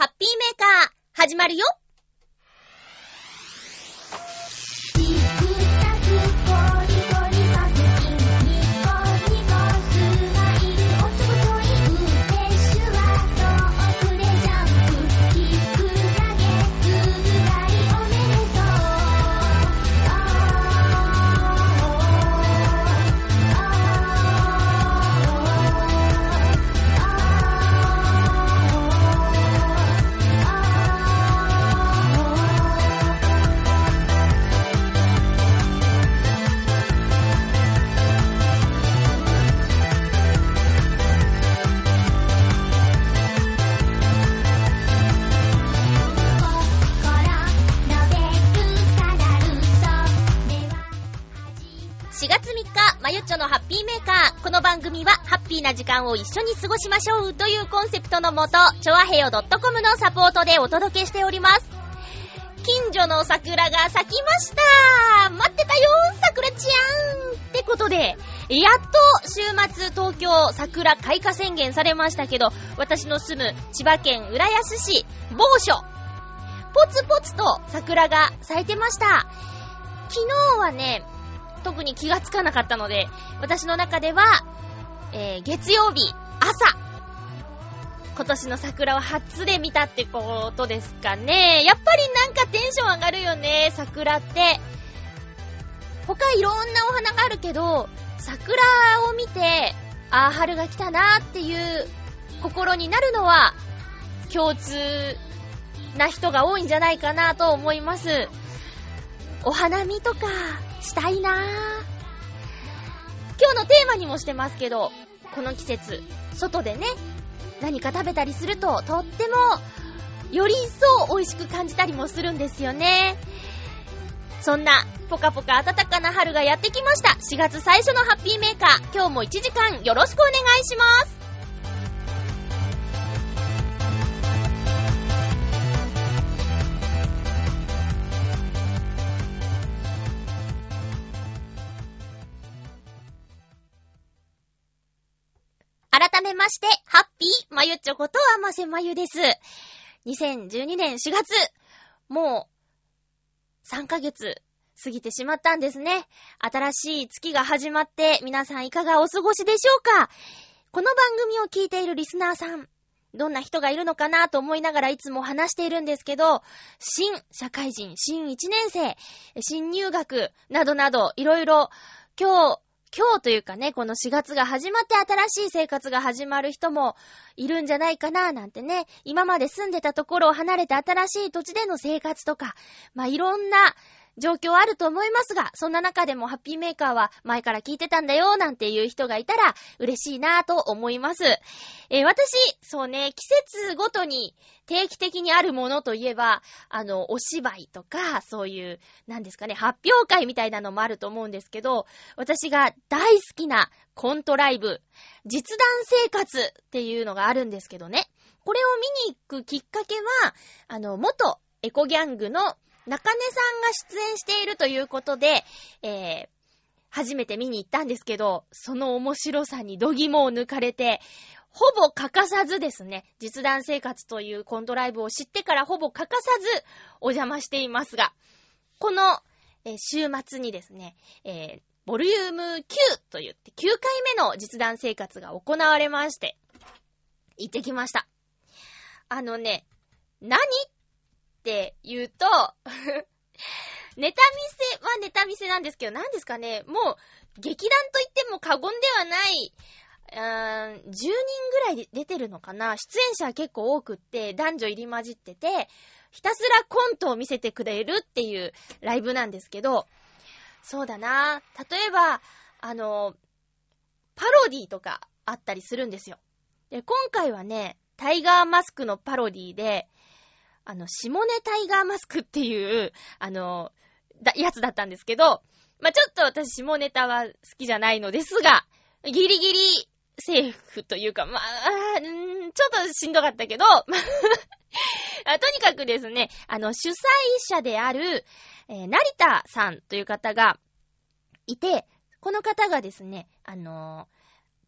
ハッピーメーカー、始まるよ。ーな時間を一緒に過ごしましょうというコンセプトのもと、ちょわへよ .com のサポートでお届けしております。近所の桜が咲きました待ってたよ桜ちゃんってことで、やっと週末東京桜開花宣言されましたけど、私の住む千葉県浦安市某所、ポツポツと桜が咲いてました。昨日はね、特に気がつかなかったので、私の中では、えー、月曜日、朝、今年の桜を初で見たってことですかね。やっぱりなんかテンション上がるよね、桜って。他いろんなお花があるけど、桜を見て、ああ、春が来たなーっていう心になるのは、共通な人が多いんじゃないかなと思います。お花見とか、したいなぁ。今日のテーマにもしてますけど、この季節、外でね、何か食べたりすると、とっても、より一層美味しく感じたりもするんですよね。そんな、ぽかぽか暖かな春がやってきました。4月最初のハッピーメーカー、今日も1時間よろしくお願いします。ハッピーまゆっちょことあませまゆです。2012年4月、もう3ヶ月過ぎてしまったんですね。新しい月が始まって皆さんいかがお過ごしでしょうか？この番組を聞いているリスナーさん、どんな人がいるのかなと思いながらいつも話しているんですけど、新社会人、新1年生、新入学などなどいろいろ今日今日というかね、この4月が始まって新しい生活が始まる人もいるんじゃないかななんてね、今まで住んでたところを離れて新しい土地での生活とか、まあ、いろんな状況あると思いますが、そんな中でもハッピーメーカーは前から聞いてたんだよ、なんていう人がいたら嬉しいなぁと思います。えー、私、そうね、季節ごとに定期的にあるものといえば、あの、お芝居とか、そういう、なんですかね、発表会みたいなのもあると思うんですけど、私が大好きなコントライブ、実弾生活っていうのがあるんですけどね。これを見に行くきっかけは、あの、元エコギャングの中根さんが出演しているということで、えー、初めて見に行ったんですけど、その面白さに度肝を抜かれて、ほぼ欠かさずですね、実弾生活というコントライブを知ってからほぼ欠かさずお邪魔していますが、この、えー、週末にですね、えー、ボリューム9と言って9回目の実弾生活が行われまして、行ってきました。あのね、何っって言うと ネタ見せはネタ見せなんですけど、何ですかね、もう、劇団と言っても過言ではない、うーん、10人ぐらい出てるのかな出演者は結構多くって、男女入り混じってて、ひたすらコントを見せてくれるっていうライブなんですけど、そうだな例えば、あの、パロディとかあったりするんですよ。で、今回はね、タイガーマスクのパロディで、あの、下ネタイガーマスクっていう、あの、だ、やつだったんですけど、まあ、ちょっと私下ネタは好きじゃないのですが、ギリギリセーフというか、まあ、ちょっとしんどかったけど、とにかくですね、あの、主催者である、えー、成田さんという方がいて、この方がですね、あの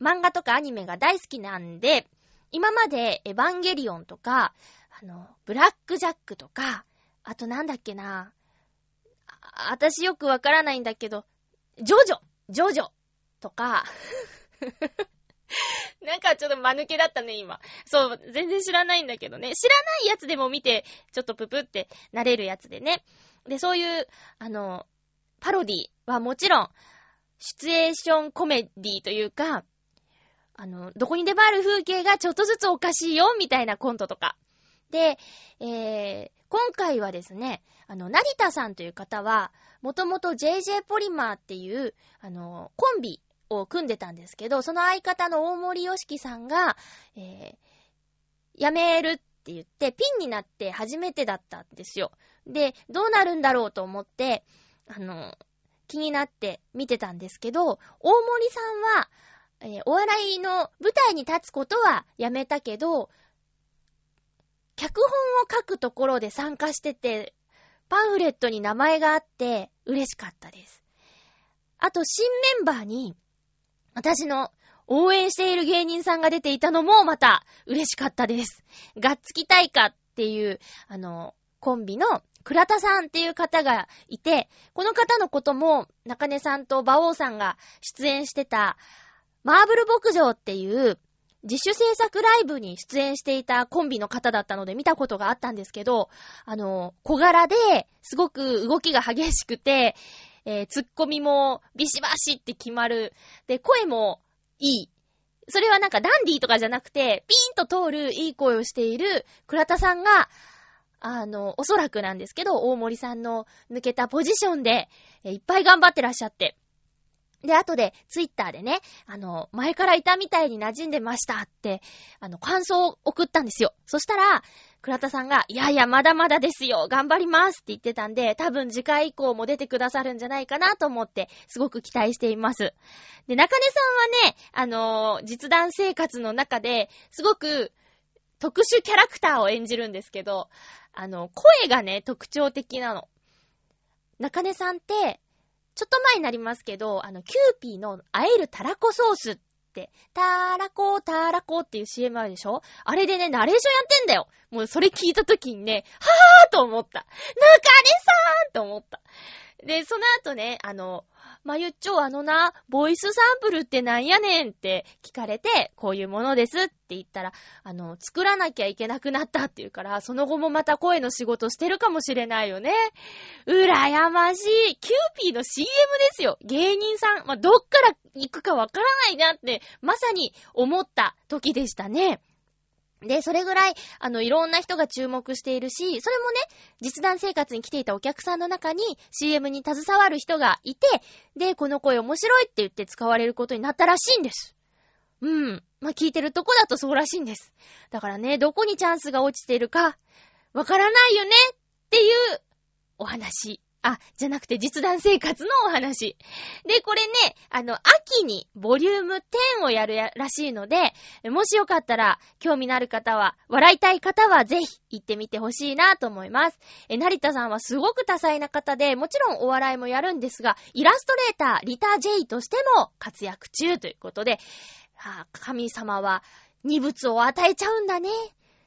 ー、漫画とかアニメが大好きなんで、今までエヴァンゲリオンとか、あの、ブラックジャックとか、あとなんだっけな、あ私よくわからないんだけど、ジョジョジョジョとか、なんかちょっと間抜けだったね、今。そう、全然知らないんだけどね。知らないやつでも見て、ちょっとププってなれるやつでね。で、そういう、あの、パロディはもちろん、シチュエーションコメディというか、あの、どこにでもある風景がちょっとずつおかしいよ、みたいなコントとか。で、えー、今回はですね、あの、成田さんという方は、もともと JJ ポリマーっていう、あの、コンビを組んでたんですけど、その相方の大森よしきさんが、えー、辞めるって言って、ピンになって初めてだったんですよ。で、どうなるんだろうと思って、あの、気になって見てたんですけど、大森さんは、えー、お笑いの舞台に立つことはやめたけど、脚本を書くところで参加してて、パンフレットに名前があって嬉しかったです。あと、新メンバーに、私の応援している芸人さんが出ていたのもまた嬉しかったです。ガッツキ大会っていう、あの、コンビの倉田さんっていう方がいて、この方のことも中根さんと馬王さんが出演してた、マーブル牧場っていう自主制作ライブに出演していたコンビの方だったので見たことがあったんですけど、あの、小柄で、すごく動きが激しくて、えー、ツッコミもビシバシって決まる。で、声もいい。それはなんかダンディとかじゃなくて、ピーンと通るいい声をしている倉田さんが、あの、おそらくなんですけど、大森さんの抜けたポジションで、え、いっぱい頑張ってらっしゃって。で、後で、ツイッターでね、あの、前からいたみたいに馴染んでましたって、あの、感想を送ったんですよ。そしたら、倉田さんが、いやいや、まだまだですよ、頑張りますって言ってたんで、多分次回以降も出てくださるんじゃないかなと思って、すごく期待しています。で、中根さんはね、あのー、実弾生活の中で、すごく特殊キャラクターを演じるんですけど、あの、声がね、特徴的なの。中根さんって、ちょっと前になりますけど、あの、キューピーのあえるたらこソースって、たらこ、たらこっていう CM あるでしょ？あれでね、ナレーションやってんだよ。もうそれ聞いた時にね、はぁーと思った。中根さーんと思った。で、その後ね、あの、まゆっちょ、あのな、ボイスサンプルってなんやねんって聞かれて、こういうものですって言ったら、あの、作らなきゃいけなくなったっていうから、その後もまた声の仕事してるかもしれないよね。うらやましい。キューピーの CM ですよ。芸人さん。まあ、どっから行くかわからないなって、まさに思った時でしたね。で、それぐらい、あの、いろんな人が注目しているし、それもね、実弾生活に来ていたお客さんの中に CM に携わる人がいて、で、この声面白いって言って使われることになったらしいんです。うん。まあ、聞いてるとこだとそうらしいんです。だからね、どこにチャンスが落ちているか、わからないよねっていうお話あ、じゃなくて実弾生活のお話。で、これね、あの、秋にボリューム10をやるらしいので、もしよかったら、興味のある方は、笑いたい方はぜひ行ってみてほしいなと思います。え、成田さんはすごく多彩な方で、もちろんお笑いもやるんですが、イラストレーター、リター J としても活躍中ということで、あ、神様は二物を与えちゃうんだね。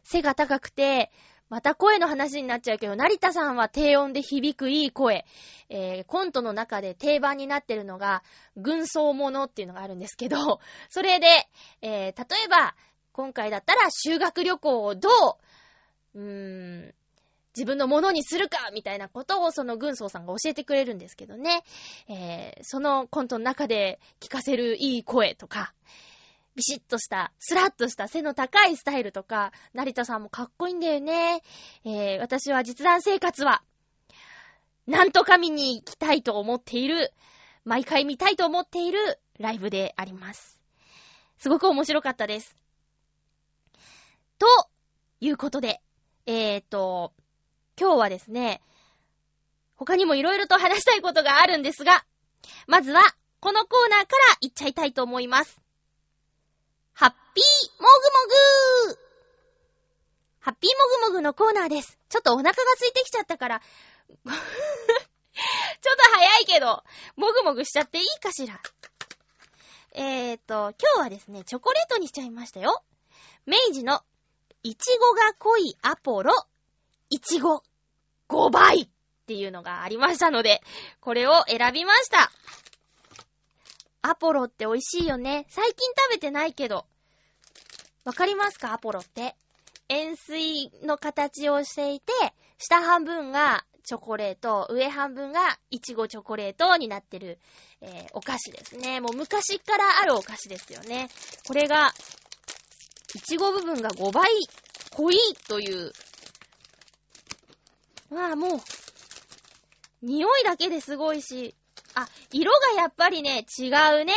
背が高くて、また声の話になっちゃうけど、成田さんは低音で響くいい声。えー、コントの中で定番になってるのが、軍曹者っていうのがあるんですけど、それで、えー、例えば、今回だったら修学旅行をどう、うーん、自分のものにするかみたいなことをその軍曹さんが教えてくれるんですけどね。えー、そのコントの中で聞かせるいい声とか、ビシッとした、スラッとした背の高いスタイルとか、成田さんもかっこいいんだよね。えー、私は実弾生活は、なんとか見に行きたいと思っている、毎回見たいと思っているライブであります。すごく面白かったです。ということで、えーと、今日はですね、他にも色々と話したいことがあるんですが、まずは、このコーナーから行っちゃいたいと思います。ハッピーもぐもぐハッピーもぐもぐのコーナーです。ちょっとお腹が空いてきちゃったから ちょっと早いけど、もぐもぐしちゃっていいかしら。えーと、今日はですね、チョコレートにしちゃいましたよ。明治のいちごが濃いアポロ、いちご5倍っていうのがありましたので、これを選びました。アポロって美味しいよね。最近食べてないけど。わかりますか？アポロって。円錐の形をしていて、下半分がチョコレート、上半分がいちごチョコレートになってる、えー、お菓子ですね。もう昔からあるお菓子ですよね。これが、いちご部分が5倍濃いという。まあもう、匂いだけですごいし、あ、色がやっぱりね、違うね。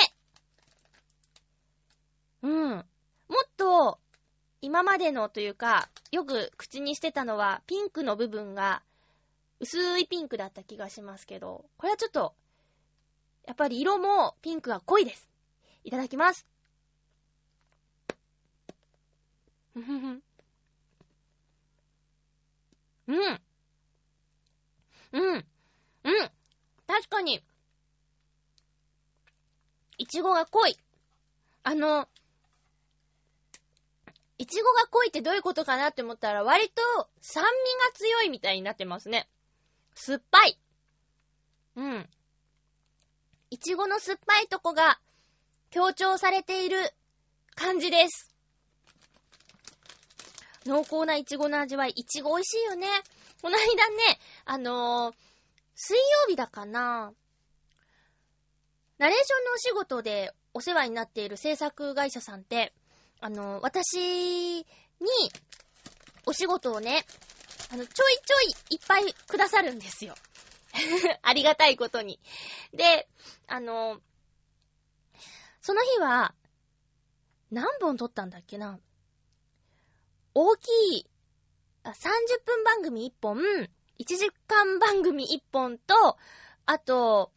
うん。もっと、今までのというか、よく口にしてたのは、ピンクの部分が、薄いピンクだった気がしますけど、これはちょっと、やっぱり色もピンクが濃いです。いただきます。うん。うん。うん。確かに、いちごが濃い。あの、いちごが濃いってどういうことかなって思ったら、割と酸味が強いみたいになってますね。酸っぱい。うん。いちごの酸っぱいとこが強調されている感じです。濃厚ないちごの味わい。いちご美味しいよね。この間ね、あのー、水曜日だかなナレーションのお仕事でお世話になっている制作会社さんって、あの、私にお仕事をね、あの、ちょいちょいいっぱいくださるんですよ。ありがたいことに。で、あの、その日は、何本撮ったんだっけな？大きい、30分番組1本、1時間番組1本と、あと、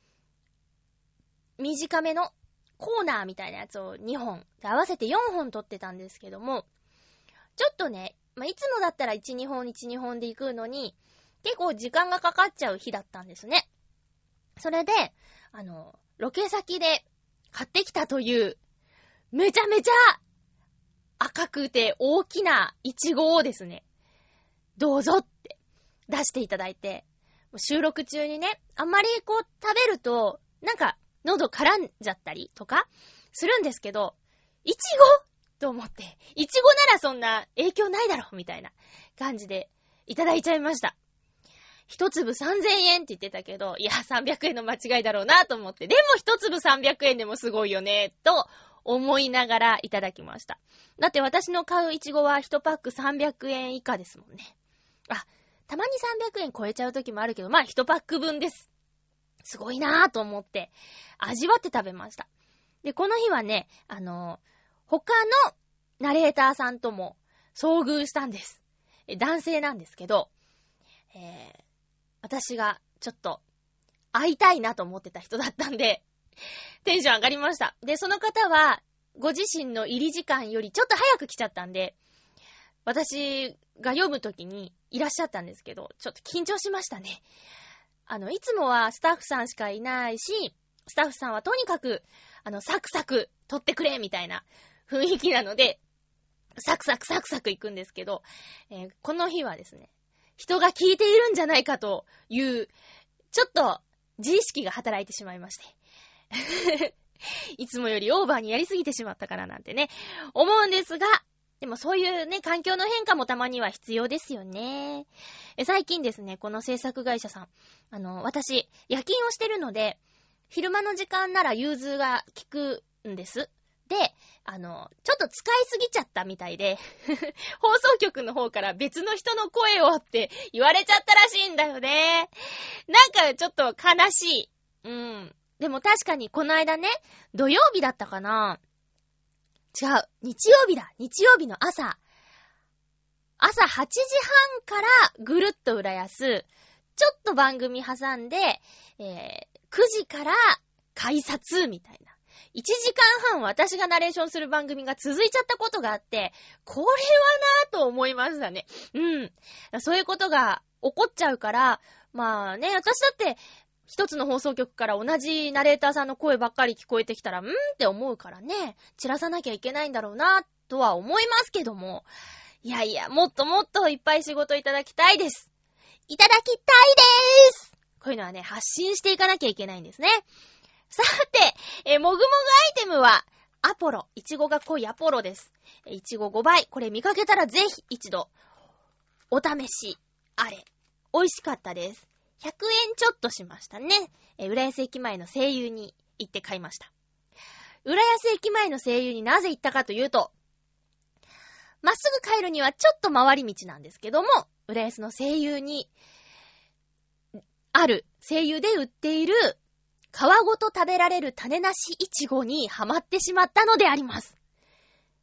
短めのコーナーみたいなやつを2本、合わせて4本撮ってたんですけども、ちょっとね、まあ、いつもだったら1、2本、1、2本で行くのに、結構時間がかかっちゃう日だったんですね。それで、あの、ロケ先で買ってきたという、めちゃめちゃ赤くて大きなイチゴをですね、どうぞって出していただいて、収録中にね、あんまりこう食べると、なんか喉絡んじゃったりとかするんですけど、いちごと思って、いちごならそんな影響ないだろみたいな感じでいただいちゃいました。一粒3000円って言ってたけど、いや、300円の間違いだろうなと思って、でも一粒300円でもすごいよね、と思いながらいただきました。だって私の買うイチゴは1パック300円以下ですもんね。あ、たまに300円超えちゃう時もあるけど、まあ1パック分です。すごいなぁと思って、味わって食べました。で、この日はね、あの、他のナレーターさんとも遭遇したんです。男性なんですけど、えー、私がちょっと会いたいなと思ってた人だったんで、テンション上がりました。で、その方は、ご自身の入り時間よりちょっと早く来ちゃったんで、私が読むときにいらっしゃったんですけど、ちょっと緊張しましたね。あの、いつもはスタッフさんしかいないし、スタッフさんはとにかく、あの、サクサク撮ってくれみたいな雰囲気なので、サクサクサクサク行くんですけど、えー、この日はですね、人が聞いているんじゃないかという、ちょっと自意識が働いてしまいまして。いつもよりオーバーにやりすぎてしまったからなんてね、思うんですが、でもそういうね、環境の変化もたまには必要ですよね。最近ですね、この制作会社さん、あの、私、夜勤をしてるので、昼間の時間なら融通が効くんです。で、あの、ちょっと使いすぎちゃったみたいで 放送局の方から別の人の声をって言われちゃったらしいんだよね。なんかちょっと悲しい。うん。でも確かにこの間ね、土曜日だったかな違う。日曜日だ。日曜日の朝。朝8時半からぐるっと浦安。ちょっと番組挟んで、えー、9時から改札みたいな。1時間半私がナレーションする番組が続いちゃったことがあって、これはなぁと思いましたね。うん。そういうことが起こっちゃうから、まあね、私だって一つの放送局から同じナレーターさんの声ばっかり聞こえてきたら、んーって思うからね、散らさなきゃいけないんだろうな、とは思いますけども、いやいや、もっともっといっぱい仕事いただきたいです。いただきたいでーすこういうのはね、発信していかなきゃいけないんですね。さて、えもぐもぐアイテムは、アポロ。いちごが濃いアポロです。いちご5倍。これ見かけたらぜひ一度、お試し、あれ。美味しかったです。100円ちょっとしましたね。え浦安駅前の声優に行って買いました。浦安駅前の声優になぜ行ったかというと、まっすぐ帰るにはちょっと回り道なんですけども、浦安の声優に、ある声優で売っている皮ごと食べられる種なしいちごにハマってしまったのであります。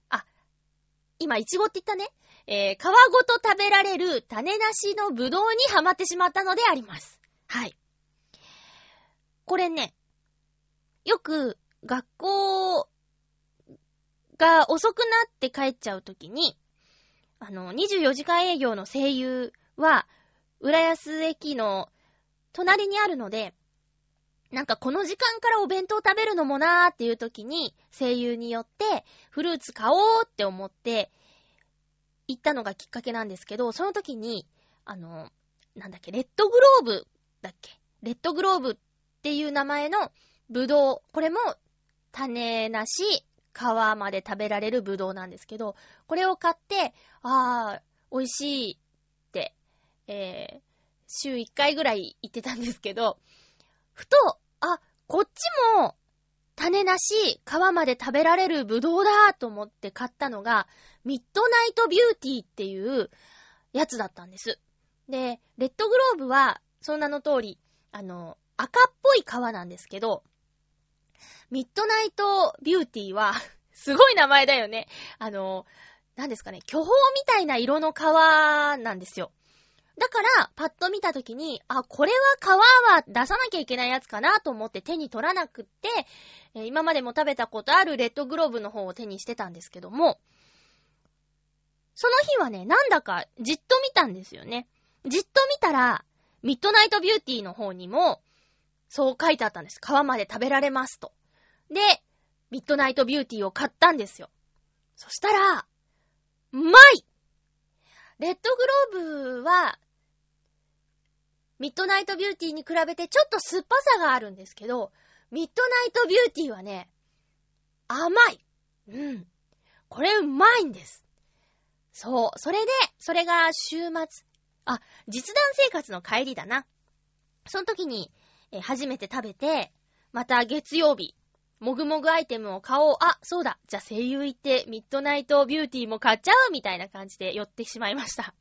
あ、今いちごって言ったね。えー、皮ごと食べられる種なしのぶどうにハマってしまったのであります。はい。これね、よく学校が遅くなって帰っちゃうときに、あの、24時間営業の声優は、浦安駅の隣にあるので、なんかこの時間からお弁当食べるのもなーっていう時に、声優によってフルーツ買おうって思って行ったのがきっかけなんですけど、その時に、あの、なんだっけ、レッドグローブだっけ？レッドグローブっていう名前のブドウ。これも種なし、皮まで食べられるブドウなんですけど、これを買って、あー、美味しいって、えー、週1回ぐらい行ってたんですけど、ふと、あ、こっちも、種なし、皮まで食べられるブドウだと思って買ったのが、ミッドナイトビューティーっていうやつだったんです。で、レッドグローブは、その名の通り、あの、赤っぽい皮なんですけど、ミッドナイトビューティーは すごい名前だよね。あの、何ですかね、巨峰みたいな色の皮なんですよ。だから、パッと見たときに、あ、これは皮は出さなきゃいけないやつかなと思って手に取らなくって、今までも食べたことあるレッドグローブの方を手にしてたんですけども、その日はね、なんだかじっと見たんですよね。じっと見たら、ミッドナイトビューティーの方にも、そう書いてあったんです。皮まで食べられますと。で、ミッドナイトビューティーを買ったんですよ。そしたら、うまいレッドグローブは、ミッドナイトビューティーに比べてちょっと酸っぱさがあるんですけど、ミッドナイトビューティーはね、甘い。うん。これうまいんです。そう。それで、それが週末。あ、実弾生活の帰りだな。その時に、え初めて食べて、また月曜日、もぐもぐアイテムを買おう。あ、そうだ。じゃあ声優行ってミッドナイトビューティーも買っちゃうみたいな感じで寄ってしまいました。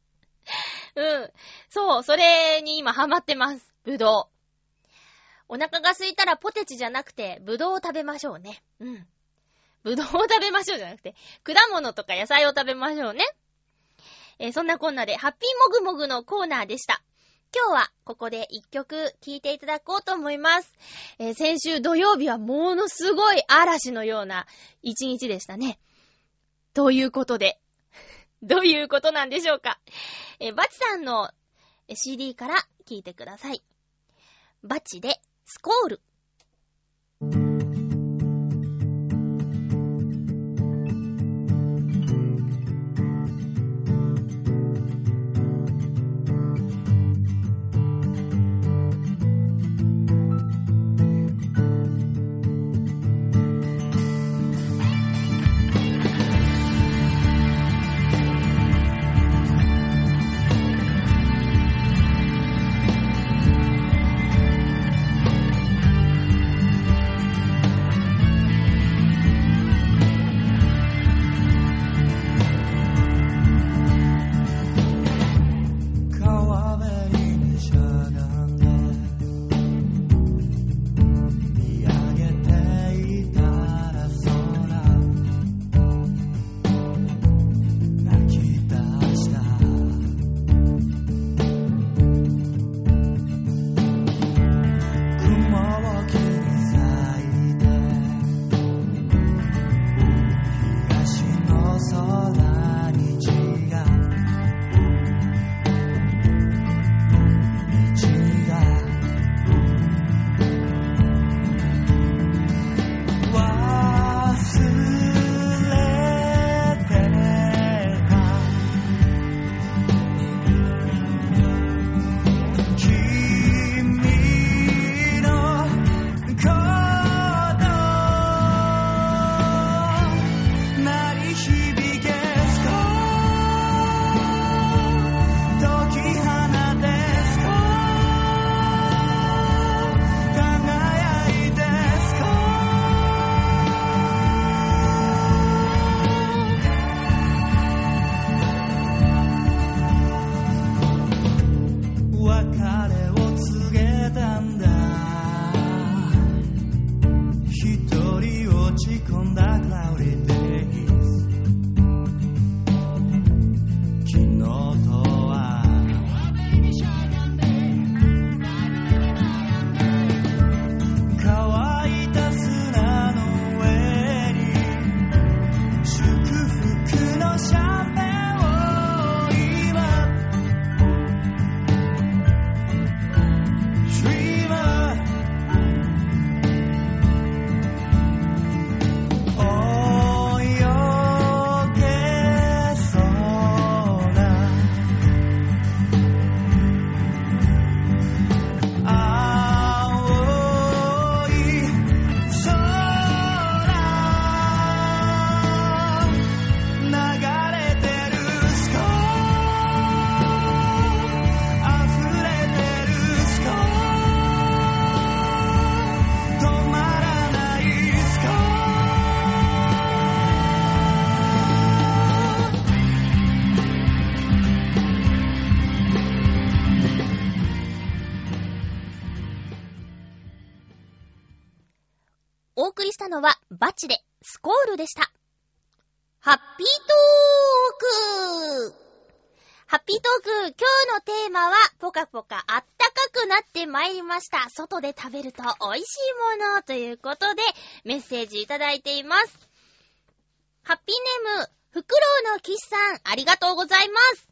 うん。そう、それに今ハマってます。ぶどう。お腹が空いたらポテチじゃなくて、ぶどうを食べましょうね。うん。ぶどうを食べましょうじゃなくて、果物とか野菜を食べましょうね。えー、そんなこんなで、ハッピーもぐもぐのコーナーでした。今日はここで一曲聴いていただこうと思います。えー、先週土曜日はものすごい嵐のような一日でしたね。ということで、どういうことなんでしょうか。えー、バチさんの CD から聴いてください。バチでスコール。Come back, clouded. した。外で食べると美味しいものということで、メッセージいただいています。ハッピーネーム、フクロウのキスさん、ありがとうございます。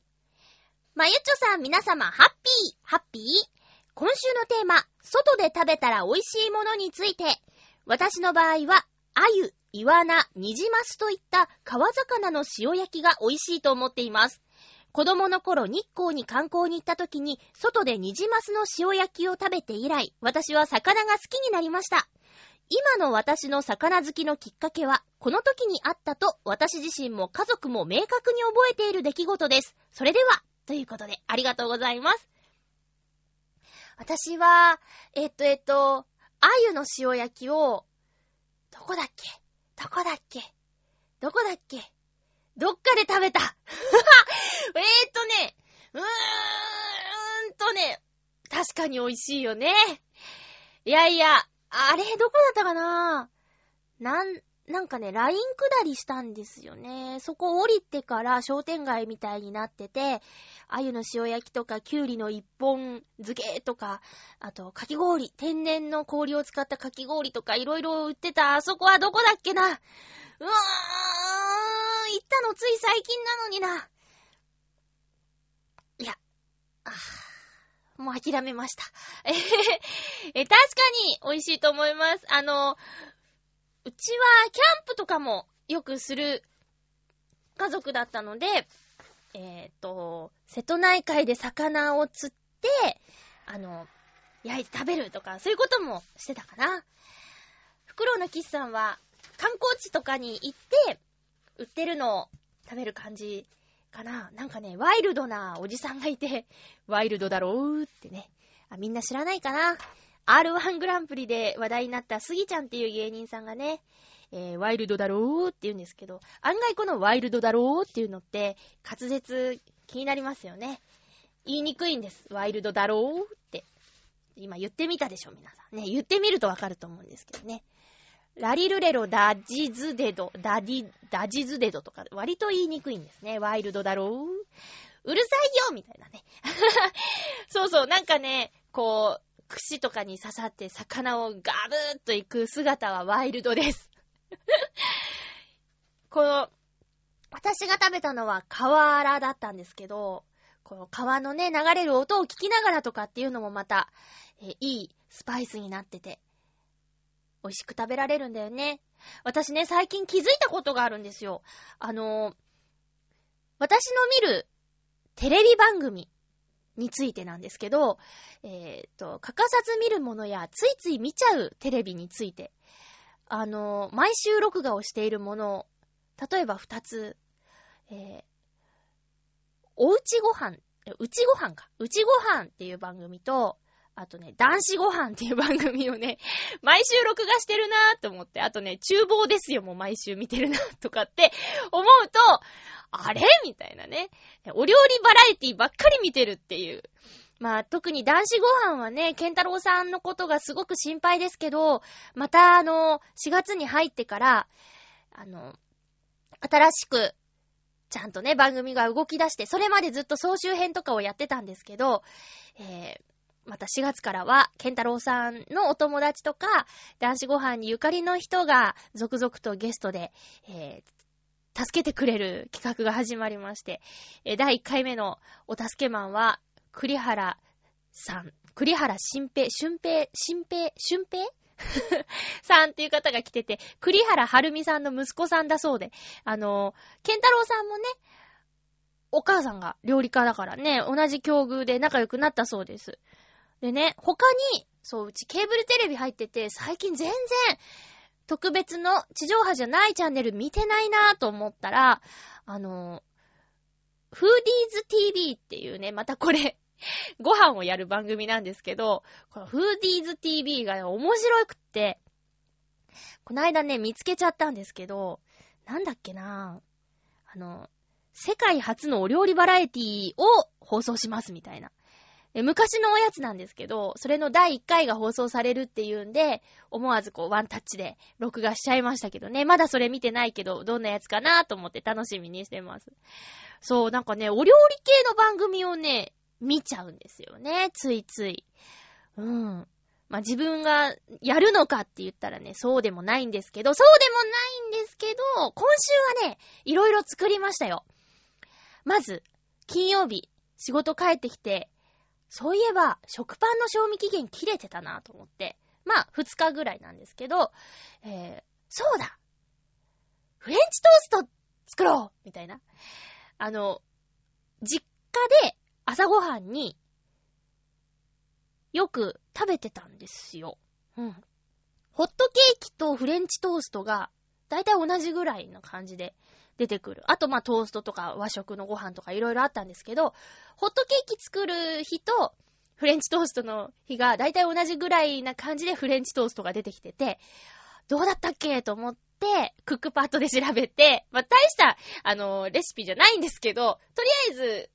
まゆちょさん、皆様、ハッピー、ハッピー今週のテーマ、外で食べたら美味しいものについて、私の場合は、あゆ、イワナ、ニジマスといった川魚の塩焼きが美味しいと思っています。子供の頃日光に観光に行った時に、外でニジマスの塩焼きを食べて以来、私は魚が好きになりました。今の私の魚好きのきっかけは、この時にあったと、私自身も家族も明確に覚えている出来事です。それでは、ということで、ありがとうございます。私は、えっと、えっと、あゆの塩焼きを、どこだっけ？どこだっけ？どこだっけ？どっかで食べた えーっとね、うーんとね、確かに美味しいよね。いやいや、あれ、どこだったかな？なん、なんかね、ライン下りしたんですよね。そこ降りてから商店街みたいになってて、鮎の塩焼きとか、きゅうりの一本漬けとか、あと、かき氷、天然の氷を使ったかき氷とか、いろいろ売ってた、あそこはどこだっけな？うわー、行ったのつい最近なのにな。いや、あーもう諦めました。え、確かに美味しいと思います。あの、うちはキャンプとかもよくする家族だったので、えっ、ー、と、瀬戸内海で魚を釣って、あの、焼いて食べるとか、そういうこともしてたかな。フクロウのキスさんは、観光地とかに行って、売ってるのを食べる感じかな。なんかね、ワイルドなおじさんがいて、ワイルドだろうってね。あ、みんな知らないかな ?R1 グランプリで話題になったスギちゃんっていう芸人さんがね、えー、ワイルドだろうって言うんですけど、案外このワイルドだろうっていうのって、滑舌気になりますよね。言いにくいんです。ワイルドだろうって。今言ってみたでしょ、皆さん。ね、言ってみるとわかると思うんですけどね。ラリルレロ、ダジズデド、ダディ、ダジズデドとか、割と言いにくいんですね。ワイルドだろううるさいよみたいなね。そうそう、なんかね、こう、串とかに刺さって魚をガブーっと行く姿はワイルドです。この、私が食べたのは河原だったんですけど、この川のね、流れる音を聞きながらとかっていうのもまた、えいいスパイスになってて、美味しく食べられるんだよね。私ね、最近気づいたことがあるんですよ。あの私の見るテレビ番組についてなんですけど、えっ、ー、と、欠かさず見るものや、ついつい見ちゃうテレビについて、あの毎週録画をしているもの、例えば二つ、えー、おうちご飯、うちご飯か。うちご飯っていう番組と、あとね、男子ご飯っていう番組をね、毎週録画してるなーって思って、あとね、厨房ですよ、もう毎週見てるな、とかって思うと、あれみたいなね。お料理バラエティばっかり見てるっていう。まあ、特に男子ご飯はね、ケンタロウさんのことがすごく心配ですけど、またあの、4月に入ってから、あの、新しく、ちゃんとね、番組が動き出して、それまでずっと総集編とかをやってたんですけど、えー、また4月からは、ケンタロウさんのお友達とか、男子ご飯にゆかりの人が続々とゲストで、えー、助けてくれる企画が始まりまして、え、第1回目のお助けマンは、栗原さん、栗原新平、俊平、新平、俊平？さんっていう方が来てて、栗原はるみさんの息子さんだそうで、あのケンタロウさんもね、お母さんが料理家だからね、同じ境遇で仲良くなったそうです。でね、他に、そう、うちケーブルテレビ入ってて、最近全然、特別の地上波じゃないチャンネル見てないなぁと思ったら、あの、フーディーズ TV っていうね、またこれ ご飯をやる番組なんですけど、このフーディーズ TV が面白くって、こないだね、見つけちゃったんですけど、なんだっけなぁ。あの、世界初のお料理バラエティを放送しますみたいな。昔のおやつなんですけど、それの第1回が放送されるっていうんで、思わずこうワンタッチで録画しちゃいましたけどね。まだそれ見てないけど、どんなやつかなと思って楽しみにしてます。そう、なんかね、お料理系の番組をね、見ちゃうんですよね。ついつい。うん。まあ、自分がやるのかって言ったらね、そうでもないんですけど、そうでもないんですけど、今週はね、いろいろ作りましたよ。まず、金曜日、仕事帰ってきて、そういえば、食パンの賞味期限切れてたなと思って。まあ、2日ぐらいなんですけど、えー、そうだフレンチトースト作ろうみたいな。あの、実家で朝ごはんによく食べてたんですよ。うん。ホットケーキとフレンチトーストがだいたい同じぐらいの感じで出てくる。あと、ま、トーストとか和食のご飯とかいろいろあったんですけど、ホットケーキ作る日と、フレンチトーストの日がだいたい同じぐらいな感じでフレンチトーストが出てきてて、どうだったっけと思って、クックパッドで調べて、まあ、大した、あの、レシピじゃないんですけど、とりあえず、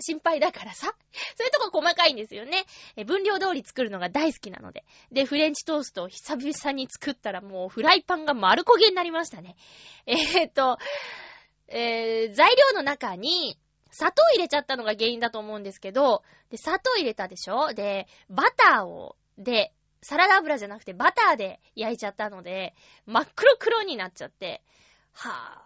心配だからさ。そういうとこ細かいんですよね。え分量通り作るのが大好きなので。で、フレンチトーストを久々に作ったらもうフライパンが丸焦げになりましたね。えー、っと、えー、材料の中に、砂糖入れちゃったのが原因だと思うんですけど、で、砂糖入れたでしょ？で、バターを、で、サラダ油じゃなくてバターで焼いちゃったので、真っ黒黒になっちゃって、はぁ、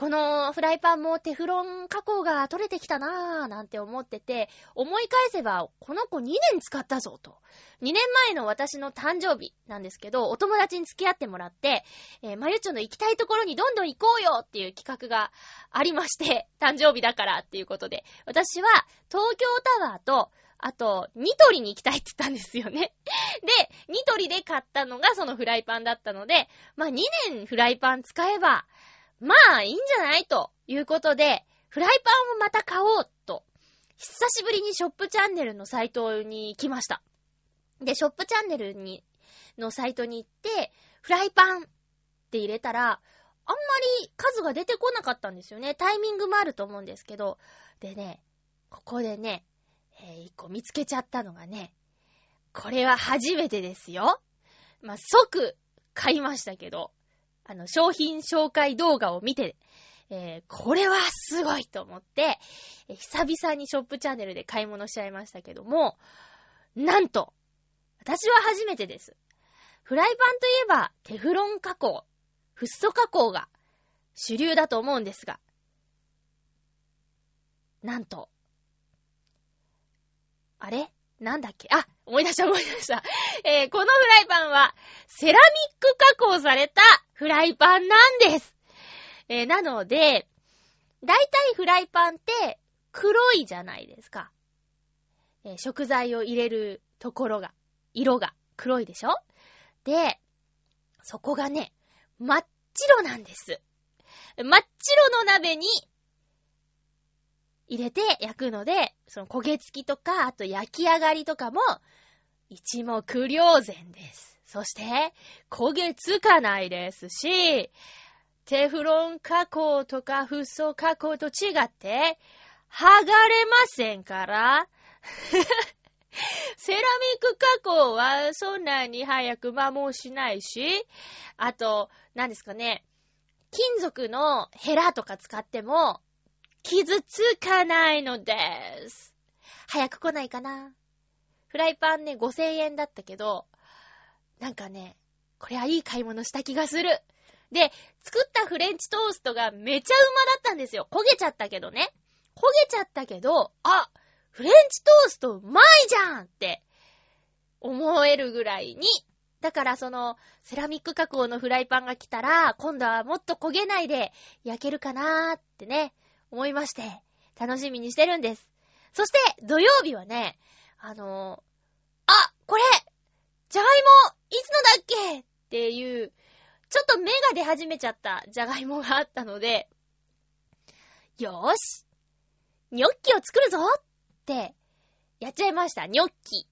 このフライパンもテフロン加工が取れてきたなぁ、なんて思ってて、思い返せば、この子2年使ったぞ、と。2年前の私の誕生日なんですけど、お友達に付き合ってもらって、えー、まゆちょの行きたいところにどんどん行こうよっていう企画がありまして、誕生日だからっていうことで、私は東京タワーと、あと、ニトリに行きたいって言ったんですよね。で、ニトリで買ったのがそのフライパンだったので、まあ2年フライパン使えば、まあ、いいんじゃない？ということで、フライパンをまた買おうと、久しぶりにショップチャンネルのサイトに行きました。で、ショップチャンネルに、のサイトに行って、フライパンって入れたら、あんまり数が出てこなかったんですよね。タイミングもあると思うんですけど。でね、ここでね、えー、一個見つけちゃったのがね、これは初めてですよ。まあ、即買いましたけど、あの、商品紹介動画を見て、えー、これはすごいと思って、えー、久々にショップチャンネルで買い物しちゃいましたけども、なんと、私は初めてです。フライパンといえば、テフロン加工、フッ素加工が主流だと思うんですが、なんと、あれ？なんだっけ？あ、思い出した思い出した。えー、このフライパンは、セラミック加工されたフライパンなんです。えー、なので、だいたいフライパンって黒いじゃないですか。えー、食材を入れるところが、色が黒いでしょ？で、そこがね、真っ白なんです。真っ白の鍋に入れて焼くので、その焦げ付きとか、あと焼き上がりとかも、一目瞭然です。そして、焦げつかないですし、テフロン加工とかフッ素加工と違って、剥がれませんから。セラミック加工はそんなに早く摩耗しないし、あと、何ですかね、金属のヘラとか使っても傷つかないのです。早く来ないかなフライパンね、5000円だったけど、なんかね、これはいい買い物した気がする。で、作ったフレンチトーストがめちゃうまだったんですよ。焦げちゃったけどね。焦げちゃったけど、あ、フレンチトーストうまいじゃんって思えるぐらいに。だからその、セラミック加工のフライパンが来たら、今度はもっと焦げないで焼けるかなーってね、思いまして、楽しみにしてるんです。そして、土曜日はね、あのー、あ、これじゃがいも、いつのだっけっていう、ちょっと芽が出始めちゃったじゃがいもがあったので、よーしニョッキを作るぞって、やっちゃいました、ニョッキ。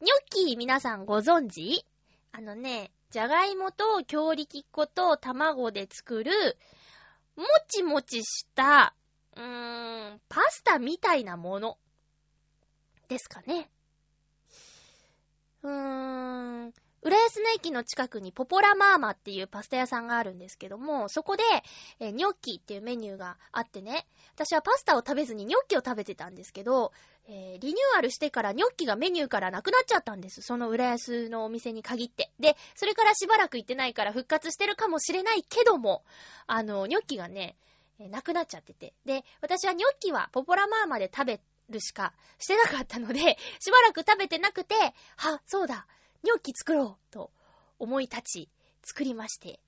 ニョッキ皆さんご存知？あのね、じゃがいもと強力粉と卵で作る、もちもちした、うーん、パスタみたいなもの。ですかね。うーん。浦安の駅の近くにポポラマーマっていうパスタ屋さんがあるんですけども、そこで、えー、ニョッキっていうメニューがあってね、私はパスタを食べずにニョッキを食べてたんですけど、えー、リニューアルしてからニョッキがメニューからなくなっちゃったんです。その浦安のお店に限って。で、それからしばらく行ってないから復活してるかもしれないけども、あの、ニョッキがね、えー、なくなっちゃってて。で、私はニョッキはポポラマーマで食べてるしかしてなかったので、しばらく食べてなくて、は、そうだ、ニョッキ作ろうと思い立ち作りまして。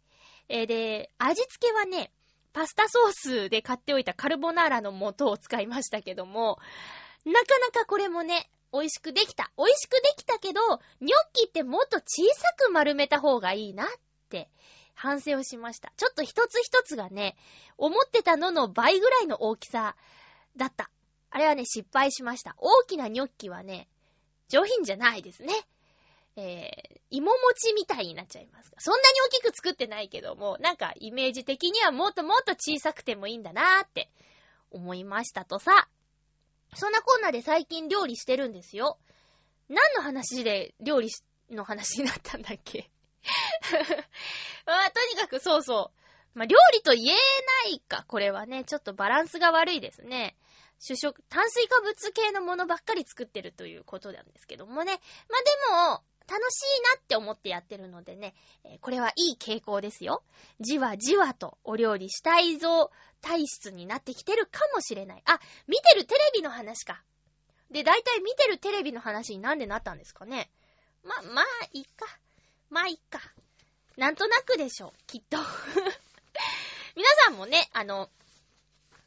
えー、で、味付けはね、パスタソースで買っておいたカルボナーラの素を使いましたけども、なかなかこれもね、美味しくできた。美味しくできたけど、ニョッキってもっと小さく丸めた方がいいなって反省をしました。ちょっと一つ一つがね、思ってたのの倍ぐらいの大きさだった。あれはね、失敗しました。大きなニョッキはね、上品じゃないですね。えー、芋餅みたいになっちゃいますそんなに大きく作ってないけども、なんかイメージ的にはもっともっと小さくてもいいんだなーって思いましたとさ。そんなこんなで最近料理してるんですよ。何の話で料理の話になったんだっけ？ま あ、とにかくそうそう。まあ、料理と言えないか、これはね。ちょっとバランスが悪いですね。主食、炭水化物系のものばっかり作ってるということなんですけどもね。まあ、でも、楽しいなって思ってやってるのでね、えー、これはいい傾向ですよ。じわじわとお料理したいぞ体質になってきてるかもしれない。あ、見てるテレビの話か。で、だいたい見てるテレビの話になんでなったんですかね。ま、まあ、いいか。まあ、いいか。なんとなくでしょう、きっと。皆さんもね、あの、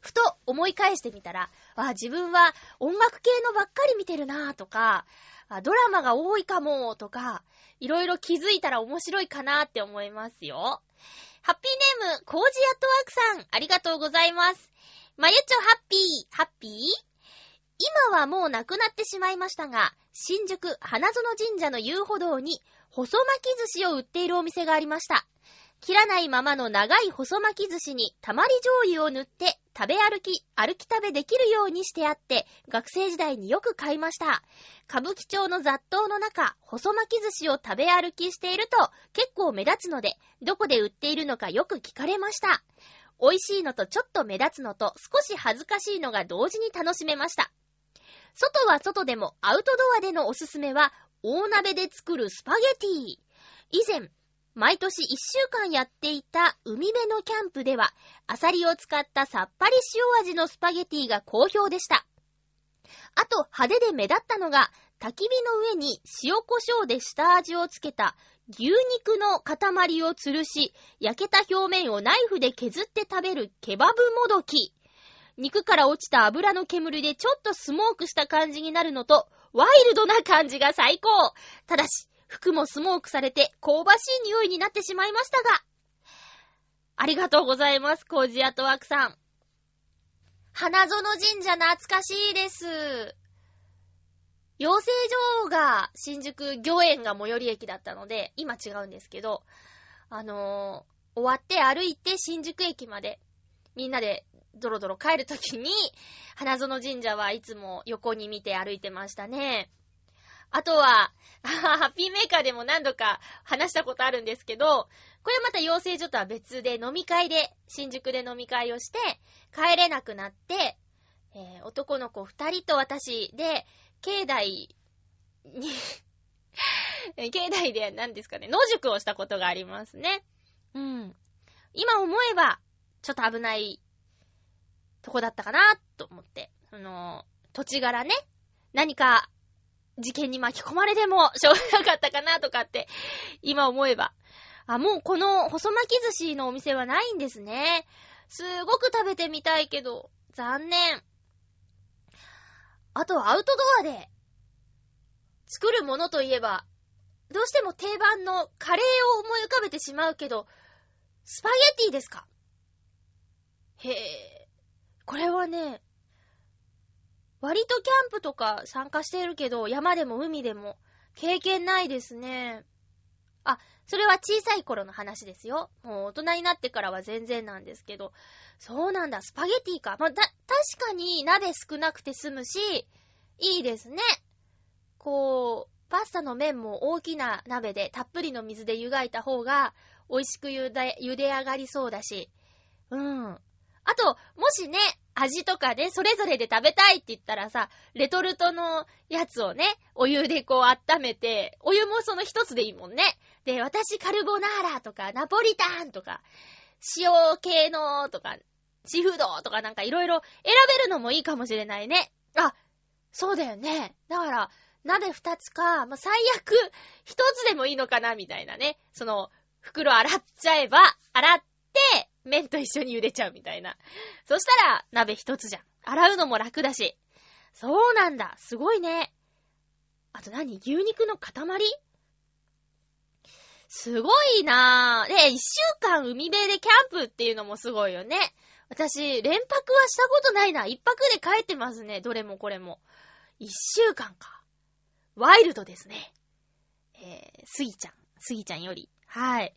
ふと思い返してみたら、あ、自分は音楽系のばっかり見てるなぁとか、ドラマが多いかもーとか、いろいろ気づいたら面白いかなーって思いますよ。ハッピーネーム、コージアットワークさん、ありがとうございます。まゆちょハッピー、ハッピー？今はもうなくなってしまいましたが、新宿花園神社の遊歩道に細巻き寿司を売っているお店がありました。切らないままの長い細巻き寿司にたまり醤油を塗って食べ歩き、歩き食べできるようにしてあって、学生時代によく買いました。歌舞伎町の雑踏の中、細巻き寿司を食べ歩きしていると結構目立つので、どこで売っているのかよく聞かれました。美味しいのとちょっと目立つのと少し恥ずかしいのが同時に楽しめました。外は外でもアウトドアでのおすすめは、大鍋で作るスパゲティ。以前、毎年一週間やっていた海辺のキャンプでは、アサリを使ったさっぱり塩味のスパゲティが好評でした。あと、派手で目立ったのが、焚き火の上に塩胡椒で下味をつけた牛肉の塊を吊るし、焼けた表面をナイフで削って食べるケバブもどき。肉から落ちた油の煙でちょっとスモークした感じになるのと、ワイルドな感じが最高ただし、服もスモークされて香ばしい匂いになってしまいましたが。ありがとうございます、コージアトワークさん。花園神社懐かしいです。養成所が新宿御苑が最寄り駅だったので、今違うんですけど、あのー、終わって歩いて新宿駅まで、みんなでドロドロ帰るときに、花園神社はいつも横に見て歩いてましたね。あとは、ハッピーメーカーでも何度か話したことあるんですけど、これまた養成所とは別で飲み会で、新宿で飲み会をして、帰れなくなって、えー、男の子二人と私で、境内に 境内で何ですかね、野宿をしたことがありますね。うん。今思えば、ちょっと危ないとこだったかなと思って。その、土地柄ね、何か事件に巻き込まれてもしょうがなかったかなとかって、今思えば。あ、もうこの細巻き寿司のお店はないんですね。すごく食べてみたいけど、残念。あとアウトドアで作るものといえば、どうしても定番のカレーを思い浮かべてしまうけど、スパゲティですか？へえ。これはね、割とキャンプとか参加してるけど、山でも海でも経験ないですね。あ、それは小さい頃の話ですよ。もう大人になってからは全然なんですけど。そうなんだ、スパゲティか。まあ、だ、確かに鍋少なくて済むし、いいですね。こう、パスタの麺も大きな鍋でたっぷりの水で湯がいた方が美味しく茹で茹で上がりそうだし。うん。あと、もしね、味とかね、それぞれで食べたいって言ったらさ、レトルトのやつをね、お湯でこう温めて、お湯もその一つでいいもんね。で、私カルボナーラとか、ナポリタンとか、塩系のとか、シーフードとかなんかいろいろ選べるのもいいかもしれないね。あ、そうだよね。だから、鍋二つか、まあ、最悪一つでもいいのかな、みたいなね。その、袋洗っちゃえば、洗って、麺と一緒に茹でちゃうみたいな。そしたら、鍋一つじゃん。洗うのも楽だし。そうなんだ。すごいね。あと何？牛肉の塊？すごいなぁ。で、一週間海辺でキャンプっていうのもすごいよね。私、連泊はしたことないな。一泊で帰ってますね。どれもこれも。一週間か。ワイルドですね。えー、すぎちゃん。すぎちゃんより。はい。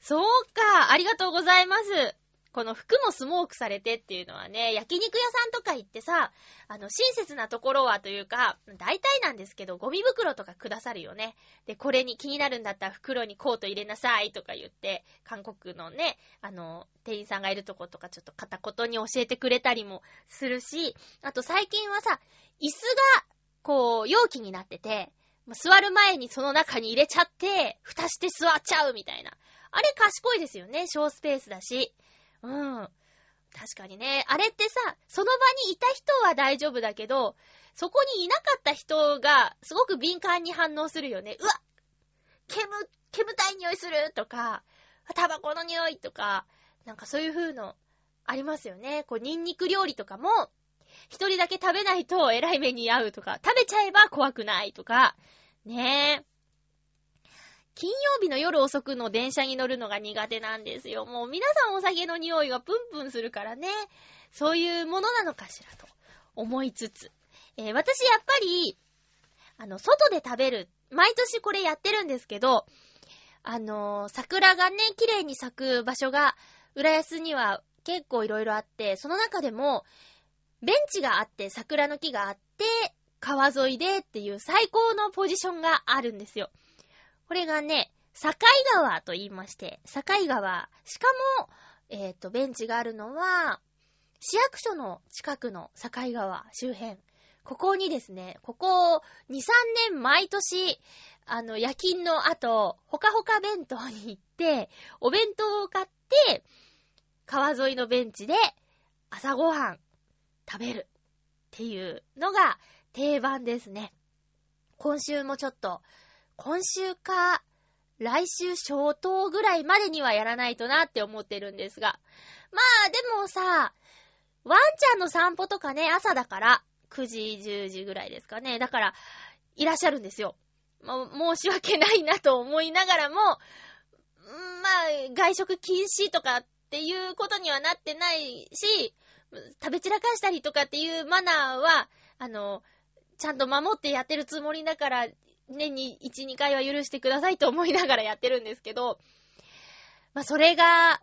そうか。ありがとうございます。この服もスモークされてっていうのはね、焼肉屋さんとか行ってさ、あの、親切なところはというか、大体なんですけど、ゴミ袋とかくださるよね。で、これに気になるんだったら袋にコート入れなさいとか言って、韓国のね、あの、店員さんがいるとことかちょっと片言に教えてくれたりもするし、あと最近はさ、椅子が、こう、容器になってて、座る前にその中に入れちゃって、蓋して座っちゃうみたいな。あれ賢いですよね。小スペースだし。うん。確かにね。あれってさ、その場にいた人は大丈夫だけど、そこにいなかった人が、すごく敏感に反応するよね。うわ煙、煙たい匂いするとか、タバコの匂いとか、なんかそういう風の、ありますよね。こう、ニンニク料理とかも、一人だけ食べないと偉い目に遭うとか、食べちゃえば怖くないとか、ねえ。金曜日の夜遅くの電車に乗るのが苦手なんですよ。もう皆さんお酒の匂いがプンプンするからね。そういうものなのかしらと思いつつ。えー、私やっぱり、あの、外で食べる。毎年これやってるんですけど、あのー、桜がね、綺麗に咲く場所が、浦安には結構いろいろあって、その中でも、ベンチがあって、桜の木があって、川沿いでっていう最高のポジションがあるんですよ。これがね、境川と言いまして、境川。しかも、えっ、ー、と、ベンチがあるのは、市役所の近くの境川周辺。ここにですね、ここ2、3年毎年、あの、夜勤の後、ほかほか弁当に行って、お弁当を買って、川沿いのベンチで朝ごはん食べるっていうのが定番ですね。今週もちょっと今週か、来週消灯ぐらいまでにはやらないとなって思ってるんですが。まあ、でもさ、ワンちゃんの散歩とかね、朝だから、9時、10時ぐらいですかね。だから、いらっしゃるんですよ。ま、申し訳ないなと思いながらも、まあ、外食禁止とかっていうことにはなってないし、食べ散らかしたりとかっていうマナーは、あの、ちゃんと守ってやってるつもりだから、年に1、2回は許してくださいと思いながらやってるんですけど、まあ、それが、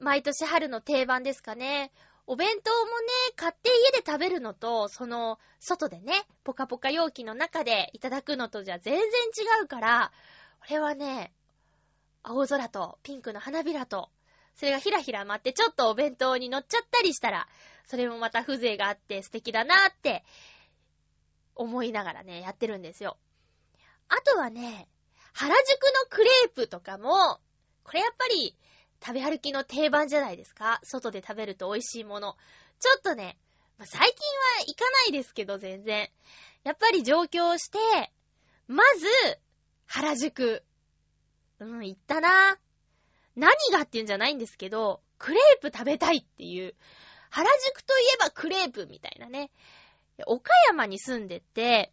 毎年春の定番ですかね。お弁当もね、買って家で食べるのと、その、外でね、ポカポカ容器の中でいただくのとじゃ全然違うから、これはね、青空とピンクの花びらと、それがひらひら舞ってちょっとお弁当に乗っちゃったりしたら、それもまた風情があって素敵だなって思いながらね、やってるんですよ。あとはね、原宿のクレープとかも、これやっぱり食べ歩きの定番じゃないですか外で食べると美味しいもの。ちょっとね、まあ、最近は行かないですけど全然。やっぱり上京して、まず、原宿。うん、行ったな。何がっていうんじゃないんですけど、クレープ食べたいっていう。原宿といえばクレープみたいなね。岡山に住んでて、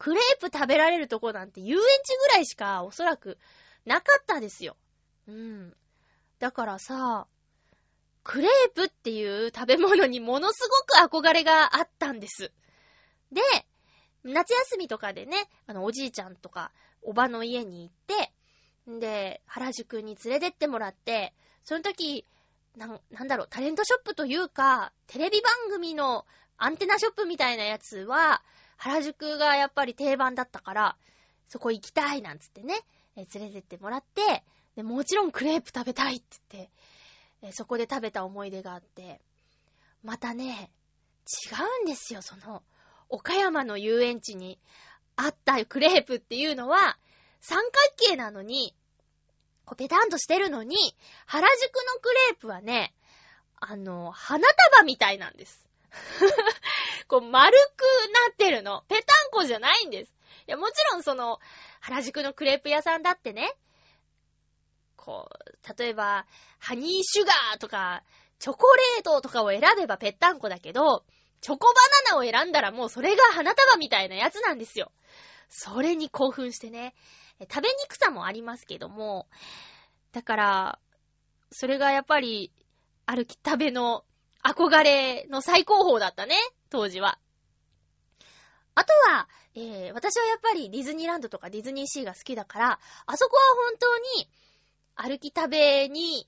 クレープ食べられるとこなんて遊園地ぐらいしかおそらくなかったですよ。うん。だからさ、クレープっていう食べ物にものすごく憧れがあったんです。で、夏休みとかでね、あの、おじいちゃんとか、おばの家に行って、で、原宿に連れてってもらって、その時、な、なんだろう、タレントショップというか、テレビ番組のアンテナショップみたいなやつは、原宿がやっぱり定番だったから、そこ行きたいなんつってね、え連れてってもらって、で、もちろんクレープ食べたいって言って、えそこで食べた思い出があって、またね、違うんですよ、その、岡山の遊園地にあったクレープっていうのは、三角形なのに、こうペタンとしてるのに、原宿のクレープはね、あの、花束みたいなんです。こう丸くなってるの。ぺたんこじゃないんです。いや、もちろんその、原宿のクレープ屋さんだってね、こう、例えば、ハニーシュガーとか、チョコレートとかを選べばぺったんこだけど、チョコバナナを選んだらもうそれが花束みたいなやつなんですよ。それに興奮してね。食べにくさもありますけども、だから、それがやっぱり、歩き食べの憧れの最高峰だったね、当時は。あとは、えー、私はやっぱりディズニーランドとかディズニーシーが好きだから、あそこは本当に歩き食べに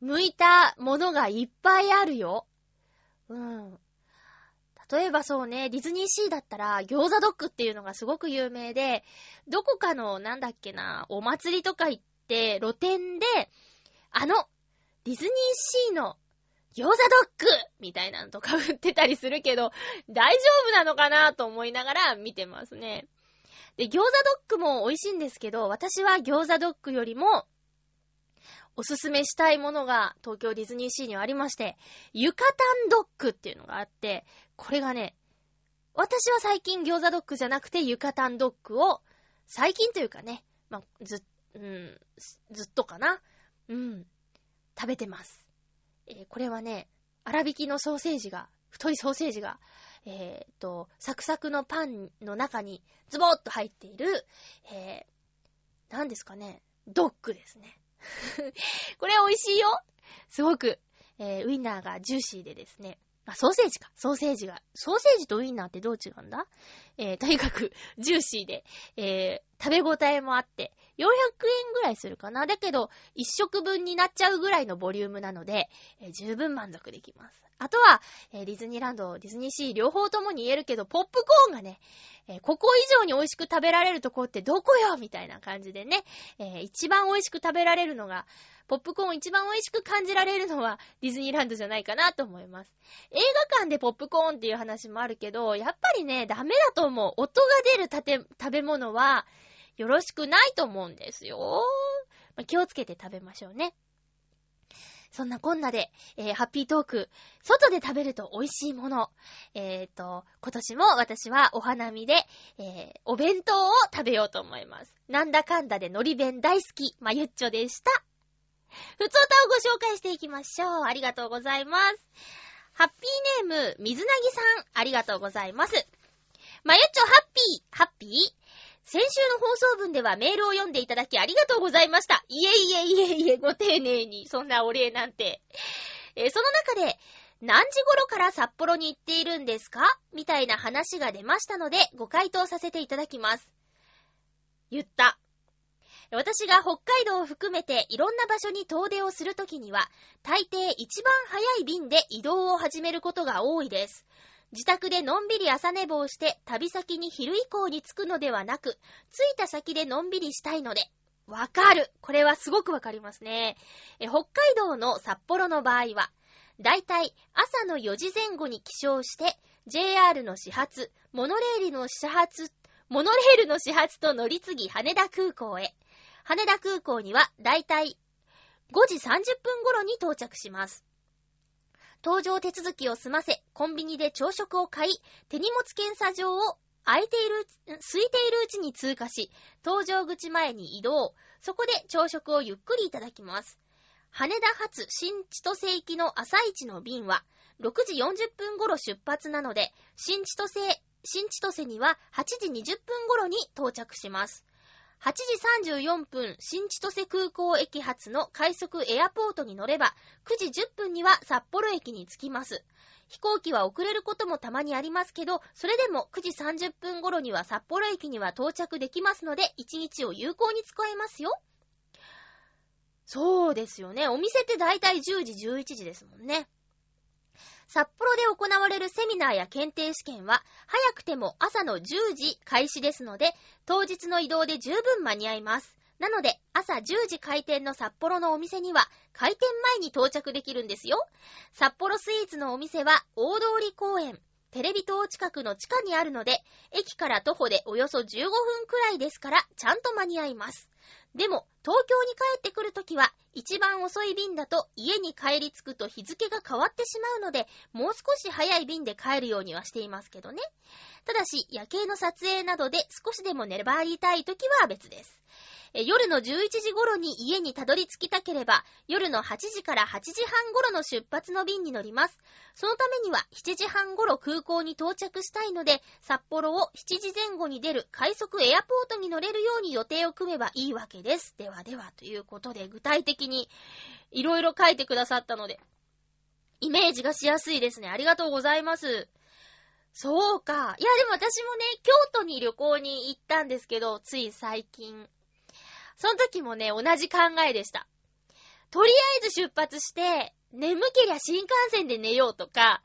向いたものがいっぱいあるよ。うん。例えばそうね、ディズニーシーだったら餃子ドッグっていうのがすごく有名で、どこかのなんだっけな、お祭りとか行って露店で、あの、ディズニーシーの餃子ドッグみたいなのとか売ってたりするけど、大丈夫なのかなと思いながら見てますね。で、餃子ドッグも美味しいんですけど、私は餃子ドッグよりも、おすすめしたいものが東京ディズニーシーにはありまして、ユカタンドッグっていうのがあって、これがね、私は最近餃子ドッグじゃなくてユカタンドッグを、最近というかね、まあ、ず、うん、ずっとかな。うん、食べてます。えー、これはね、粗挽きのソーセージが、太いソーセージが、えー、と、サクサクのパンの中にズボーっと入っている、えー、何ですかね、ドッグですね。これ美味しいよすごく、えー、ウインナーがジューシーでですね。あ、ソーセージか。ソーセージが。ソーセージとウインナーってどう違うんだ？えー、とにかく、ジューシーで、え、食べ応えもあって、400円ぐらいするかな。だけど、1食分になっちゃうぐらいのボリュームなので、えー、十分満足できます。あとは、えー、ディズニーランド、ディズニーシー両方ともに言えるけど、ポップコーンがね、えー、ここ以上に美味しく食べられるとこってどこよみたいな感じでね、え、一番美味しく食べられるのが、ポップコーン一番美味しく感じられるのはディズニーランドじゃないかなと思います。映画館でポップコーンっていう話もあるけど、やっぱりね、ダメだと思う。音が出る食べ物はよろしくないと思うんですよ。まあ、気をつけて食べましょうね。そんなこんなで、えー、ハッピートーク、外で食べると美味しいもの。えっ、ー、と、今年も私はお花見で、えー、お弁当を食べようと思います。なんだかんだで海苔弁大好き、まゆっちょでした。ふつおたをご紹介していきましょう。ありがとうございます。ハッピーネーム、水なぎさん、ありがとうございます。まゆっちょハッピー、ハッピー？先週の放送分ではメールを読んでいただきありがとうございました。いえいえいえいえ、ご丁寧に、そんなお礼なんて。えー、その中で、何時頃から札幌に行っているんですか？みたいな話が出ましたので、ご回答させていただきます。言った。私が北海道を含めていろんな場所に遠出をするときには、大抵一番早い便で移動を始めることが多いです。自宅でのんびり朝寝坊して旅先に昼以降に着くのではなく、着いた先でのんびりしたいので、わかるこれはすごくわかりますね。え北海道の札幌の場合は、だいたい朝の4時前後に起床して、JR の始発、モノレールの始発、モノレールの始発と乗り継ぎ羽田空港へ。羽田空港にはだいたい5時30分頃に到着します。搭乗手続きを済ませ、コンビニで朝食を買い、手荷物検査場を空いている、空いているうちに通過し、搭乗口前に移動。そこで朝食をゆっくりいただきます。羽田発新千歳行きの朝一の便は、6時40分頃出発なので、新千歳、新千歳には8時20分頃に到着します。8時34分、新千歳空港駅発の快速エアポートに乗れば、9時10分には札幌駅に着きます。飛行機は遅れることもたまにありますけど、それでも9時30分頃には札幌駅には到着できますので、1日を有効に使えますよ。そうですよね。お店ってだいたい10時、11時ですもんね。札幌で行われるセミナーや検定試験は、早くても朝の10時開始ですので、当日の移動で十分間に合います。なので、朝10時開店の札幌のお店には、開店前に到着できるんですよ。札幌スイーツのお店は、大通公園、テレビ塔近くの地下にあるので、駅から徒歩でおよそ15分くらいですから、ちゃんと間に合います。でも、東京に帰ってくるときは、一番遅い便だと家に帰り着くと日付が変わってしまうので、もう少し早い便で帰るようにはしていますけどね。ただし、夜景の撮影などで少しでも粘りたいときは別です。夜の11時頃に家にたどり着きたければ、夜の8時から8時半頃の出発の便に乗ります。そのためには7時半頃空港に到着したいので、札幌を7時前後に出る快速エアポートに乗れるように予定を組めばいいわけです。ではでは、ということで、具体的にいろいろ書いてくださったので、イメージがしやすいですね。ありがとうございます。そうか。いや、でも私もね、京都に旅行に行ったんですけど、つい最近。その時もね、同じ考えでした。とりあえず出発して、眠けりゃ新幹線で寝ようとか、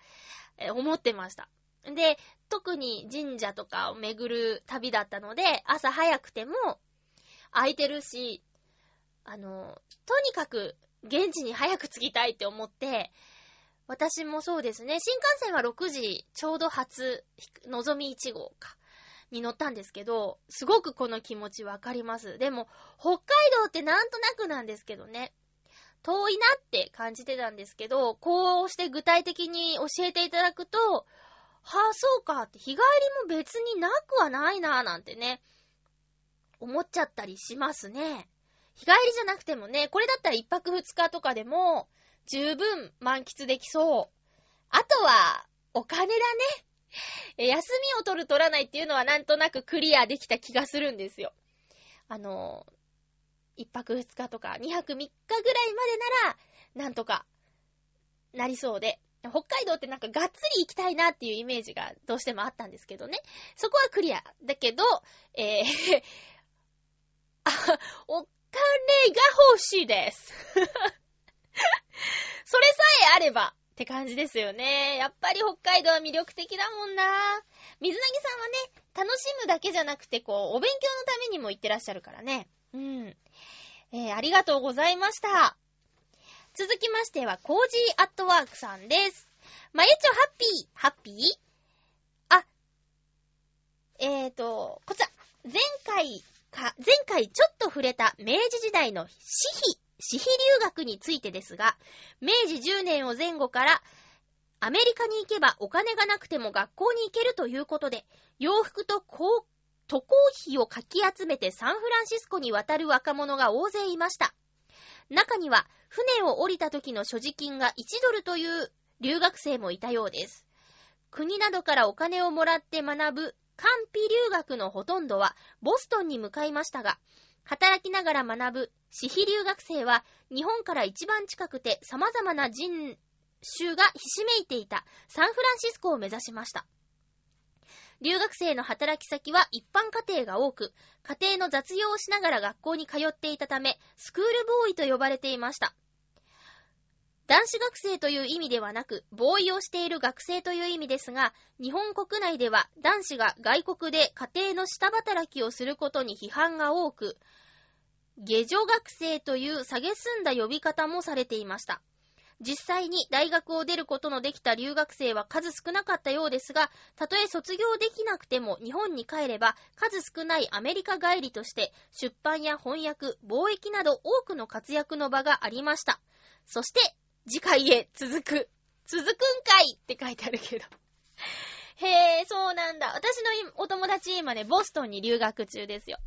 え思ってました。で、特に神社とかを巡る旅だったので、朝早くても空いてるし、あの、とにかく現地に早く着きたいって思って、私もそうですね、新幹線は6時ちょうど初、のぞみ1号か。に乗ったんですけど、すごくこの気持ちわかります。でも、北海道ってなんとなくなんですけどね。遠いなって感じてたんですけど、こうして具体的に教えていただくと、はあ、そうかって、日帰りも別になくはないなぁなんてね、思っちゃったりしますね。日帰りじゃなくてもね、これだったら一泊二日とかでも、十分満喫できそう。あとは、お金だね。え、休みを取る取らないっていうのはなんとなくクリアできた気がするんですよ。あの、一泊二日とか二泊三日ぐらいまでなら、なんとか、なりそうで。北海道ってなんかがっつり行きたいなっていうイメージがどうしてもあったんですけどね。そこはクリア。だけど、えー あ、お金が欲しいです。それさえあれば、って感じですよね。やっぱり北海道は魅力的だもんな。水なぎさんはね、楽しむだけじゃなくて、こう、お勉強のためにも行ってらっしゃるからね。うん。えー、ありがとうございました。続きましては、コージーアットワークさんです。まゆちょハッピー、ハッピー？あ、えーと、こちら、前回か、前回ちょっと触れた明治時代の私費私費留学についてですが、明治10年を前後からアメリカに行けばお金がなくても学校に行けるということで、洋服と渡航費をかき集めてサンフランシスコに渡る若者が大勢いました。中には、船を降りた時の所持金が1ドルという留学生もいたようです。国などからお金をもらって学ぶ完費留学のほとんどはボストンに向かいましたが、働きながら学ぶ私費留学生は日本から一番近くて様々な人種がひしめいていたサンフランシスコを目指しました。留学生の働き先は一般家庭が多く、家庭の雑用をしながら学校に通っていたため、スクールボーイと呼ばれていました。男子学生という意味ではなく、ボーイをしている学生という意味ですが、日本国内では男子が外国で家庭の下働きをすることに批判が多く、下女学生という下げすんだ呼び方もされていました。実際に大学を出ることのできた留学生は数少なかったようですが、たとえ卒業できなくても日本に帰れば数少ないアメリカ帰りとして出版や翻訳、貿易など多くの活躍の場がありました。そして次回へ続く。続くんかいって書いてあるけど。へえ、そうなんだ。私のお友達今ね、ボストンに留学中ですよ。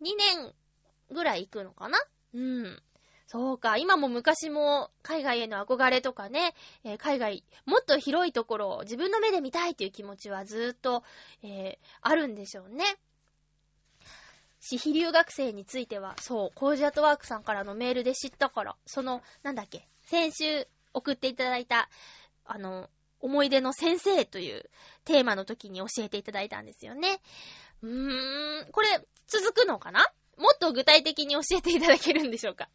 2年ぐらい行くのかな？うん。そうか。今も昔も海外への憧れとかね、えー、海外、もっと広いところを自分の目で見たいという気持ちはずーっと、えー、あるんでしょうね。私費留学生については、そう、コージアットワークさんからのメールで知ったから、その、なんだっけ、先週送っていただいた、あの、思い出の先生というテーマの時に教えていただいたんですよね。うーん、これ、続くのかな？もっと具体的に教えていただけるんでしょうか？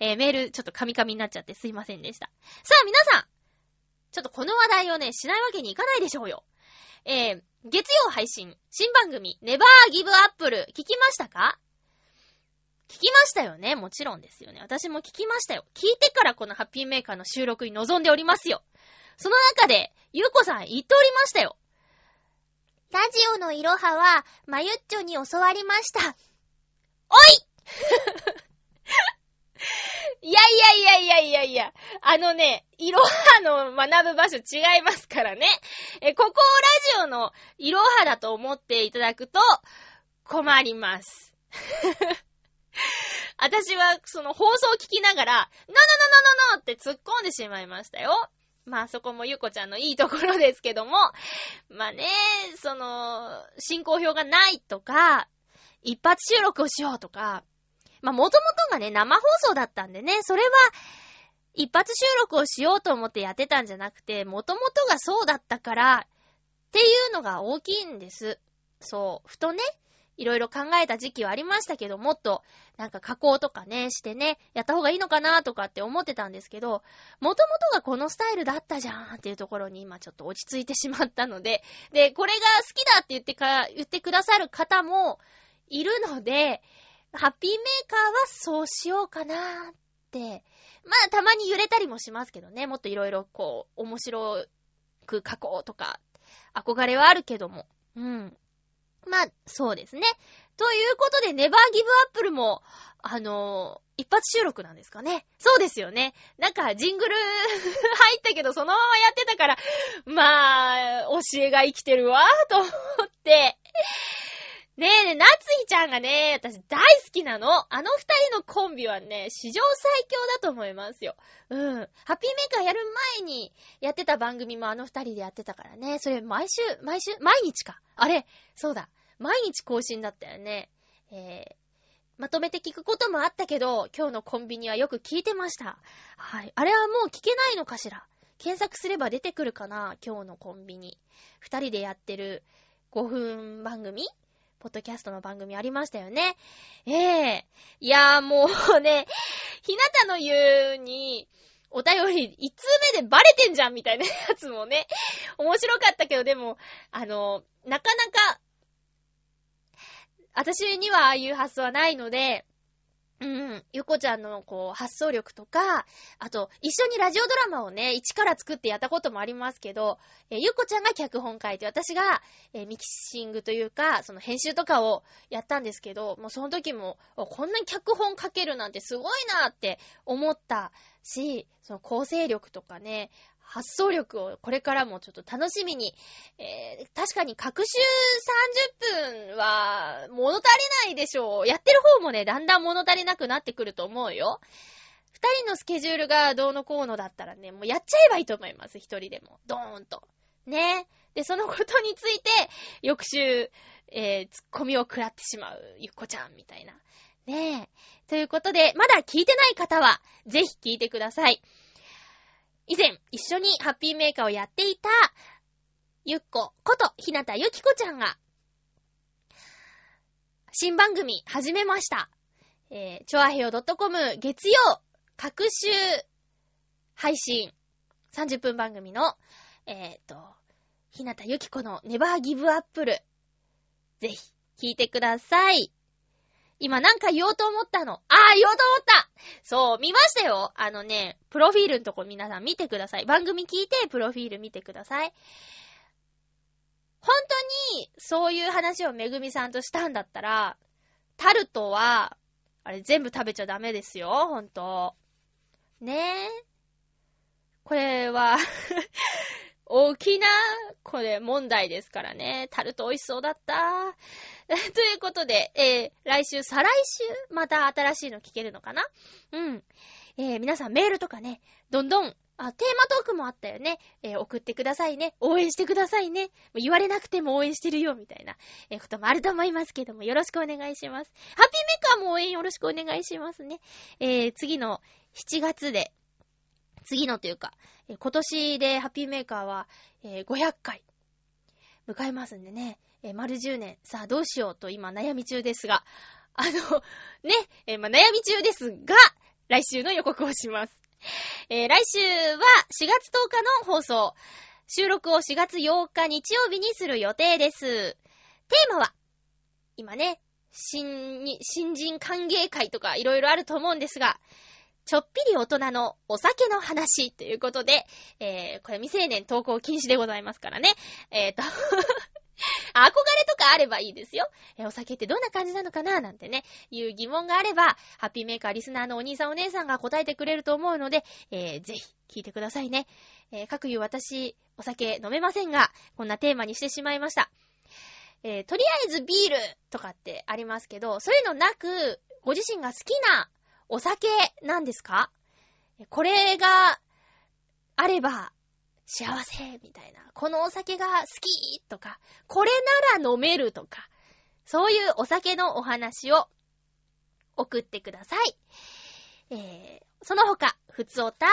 えー、メールちょっとカミカミになっちゃってすいませんでした。さあ皆さんちょっとこの話題をね、しないわけにいかないでしょうよ。えー、月曜配信、新番組、ネバーギブアップル、聞きましたか？聞きましたよね？もちろんですよね。私も聞きましたよ。聞いてからこのハッピーメーカーの収録に臨んでおりますよ。その中で、ゆうこさん言っておりましたよ。ラジオのいろはは、まゆっちょに教わりました。おい いやいやいやいやいやいや、あのね、いろはの学ぶ場所違いますからね。え、ここをラジオのいろはだと思っていただくと困ります。私はその放送を聞きながら、ななななななって突っ込んでしまいましたよ。まあそこもゆこちゃんのいいところですけども、まあね、その、進行表がないとか、一発収録をしようとか、まあもともとがね、生放送だったんでね、それは、一発収録をしようと思ってやってたんじゃなくて、もともとがそうだったから、っていうのが大きいんです。そう。ふとね、いろいろ考えた時期はありましたけど、もっと、なんか加工とかね、してね、やった方がいいのかなとかって思ってたんですけど、もともとがこのスタイルだったじゃんっていうところに今ちょっと落ち着いてしまったので、で、これが好きだって言ってか、言ってくださる方もいるので、ハッピーメーカーはそうしようかなって、まあたまに揺れたりもしますけどね、もっといろいろこう、面白く加工とか、憧れはあるけども、うん。まあ、そうですね。ということで、ネバーギブアップルも、あのー、一発収録なんですかね。そうですよね。なんか、ジングル 入ったけど、そのままやってたから、まあ、教えが生きてるわ、と思って。ねえねえ、なつひちゃんがね、私大好きなの。あの二人のコンビはね、史上最強だと思いますよ。うん。ハッピーメーカーやる前にやってた番組もあの二人でやってたからね。それ毎週、毎週、毎日か。あれ、そうだ。毎日更新だったよね。えー、まとめて聞くこともあったけど、今日のコンビニはよく聞いてました。はい。あれはもう聞けないのかしら？検索すれば出てくるかな？今日のコンビニ。二人でやってる5分番組？ポッドキャストの番組ありましたよね？ええー、いやーもうね、ひなたの言うに、お便り、一通目でバレてんじゃんみたいなやつもね、面白かったけど、でも、あの、なかなか私にはああいう発想はないので、うん、ゆこちゃんのこう発想力とか、あと一緒にラジオドラマをね、一から作ってやったこともありますけど、えゆこちゃんが脚本書いて、私が、えミキシングというか、その編集とかをやったんですけど、もうその時も、こんなに脚本書けるなんてすごいなって思ったし、その構成力とかね、発想力をこれからもちょっと楽しみに、えー、確かに各週30分は物足りないでしょう。やってる方もね、だんだん物足りなくなってくると思うよ。二人のスケジュールがどうのこうのだったらね、もうやっちゃえばいいと思います。一人でも。ドーンと。ね。で、そのことについて、翌週、えー、ツッコミを食らってしまう、ゆっこちゃんみたいな。ねえ。ということで、まだ聞いてない方は、ぜひ聞いてください。以前、一緒にハッピーメーカーをやっていた、ゆっここと、ひなたゆきこちゃんが、新番組始めました。えー、ちょあへよ .com 月曜、各週配信、30分番組の、えっ、ー、と、ひなたゆきこのネバーギブアップル。ぜひ、聞いてください。今なんか言おうと思ったの。ああ、言おうと思ったそう、見ましたよ。あのね、プロフィールのとこ皆さん見てください。番組聞いて、プロフィール見てください。本当に、そういう話をめぐみさんとしたんだったら、タルトは、あれ全部食べちゃダメですよ、ほんと。ねえ。これは 大きな、これ問題ですからね。タルト美味しそうだった。ということで、えー、来週、再来週、また新しいの聞けるのかな？うん。えー、皆さんメールとかね、どんどん、あ、テーマトークもあったよね。えー、送ってくださいね。応援してくださいね。言われなくても応援してるよ、みたいな、えー、こともあると思いますけども、よろしくお願いします。ハッピーメーカーも応援よろしくお願いしますね。え、次の7月で、次のというか、え今年でハッピーメーカーは、え500回迎えますんでね。えー、丸10年、さあどうしようと今悩み中ですが、あの、ね、えー、まあ、悩み中ですが、来週の予告をします。えー来週は4月10日の放送。収録を4月8日日曜日にする予定です。テーマは、今ね、新、新人歓迎会とかいろいろあると思うんですが、ちょっぴり大人のお酒の話ということで、えー、これ未成年投稿禁止でございますからね。えーと、憧れとかあればいいですよ。えお酒ってどんな感じなのかななんてね、いう疑問があれば、ハッピーメーカーリスナーのお兄さんお姉さんが答えてくれると思うので、えー、ぜひ聞いてくださいね。えー、各言う私、お酒飲めませんが、こんなテーマにしてしまいました。えー、とりあえずビールとかってありますけど、そういうのなく、ご自身が好きなお酒なんですか？これがあれば幸せみたいな。このお酒が好きとか、これなら飲めるとか、そういうお酒のお話を送ってください。えー、その他、ふつおた、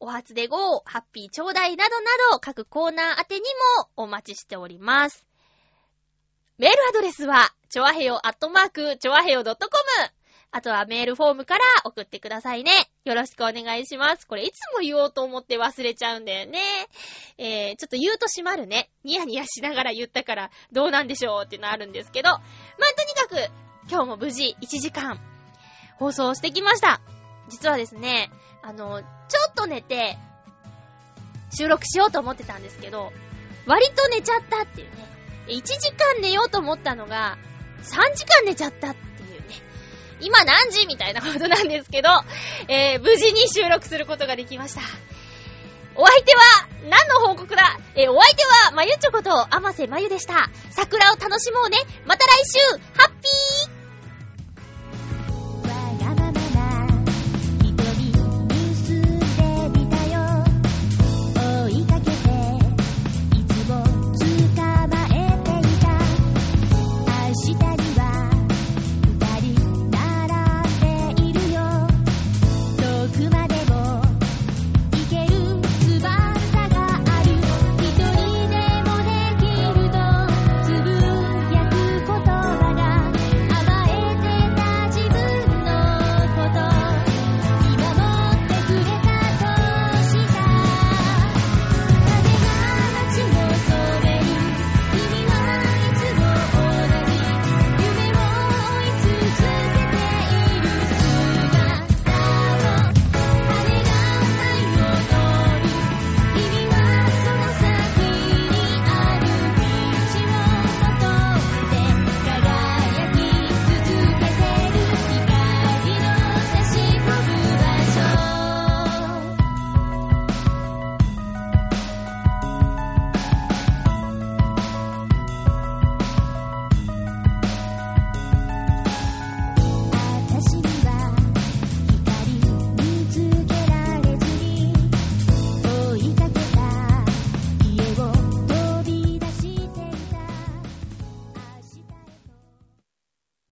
お初でごハッピーちょうだいなどなど各コーナー宛てにもお待ちしております。メールアドレスは、ちょわへよアットマーク、ちょわへよ .com。あとはメールフォームから送ってくださいね。よろしくお願いします。これいつも言おうと思って忘れちゃうんだよね。えー、ちょっと言うと閉まるね。ニヤニヤしながら言ったからどうなんでしょうっていうのあるんですけど。まあ、とにかく、今日も無事1時間放送してきました。実はですね、あの、ちょっと寝て、収録しようと思ってたんですけど、割と寝ちゃったっていうね。1時間寝ようと思ったのが、3時間寝ちゃったって。今何時みたいなことなんですけど、えー、無事に収録することができました。お相手は、何の報告だ？えー、お相手は、まゆちょこと、あませまゆでした。桜を楽しもうね。また来週、ハッ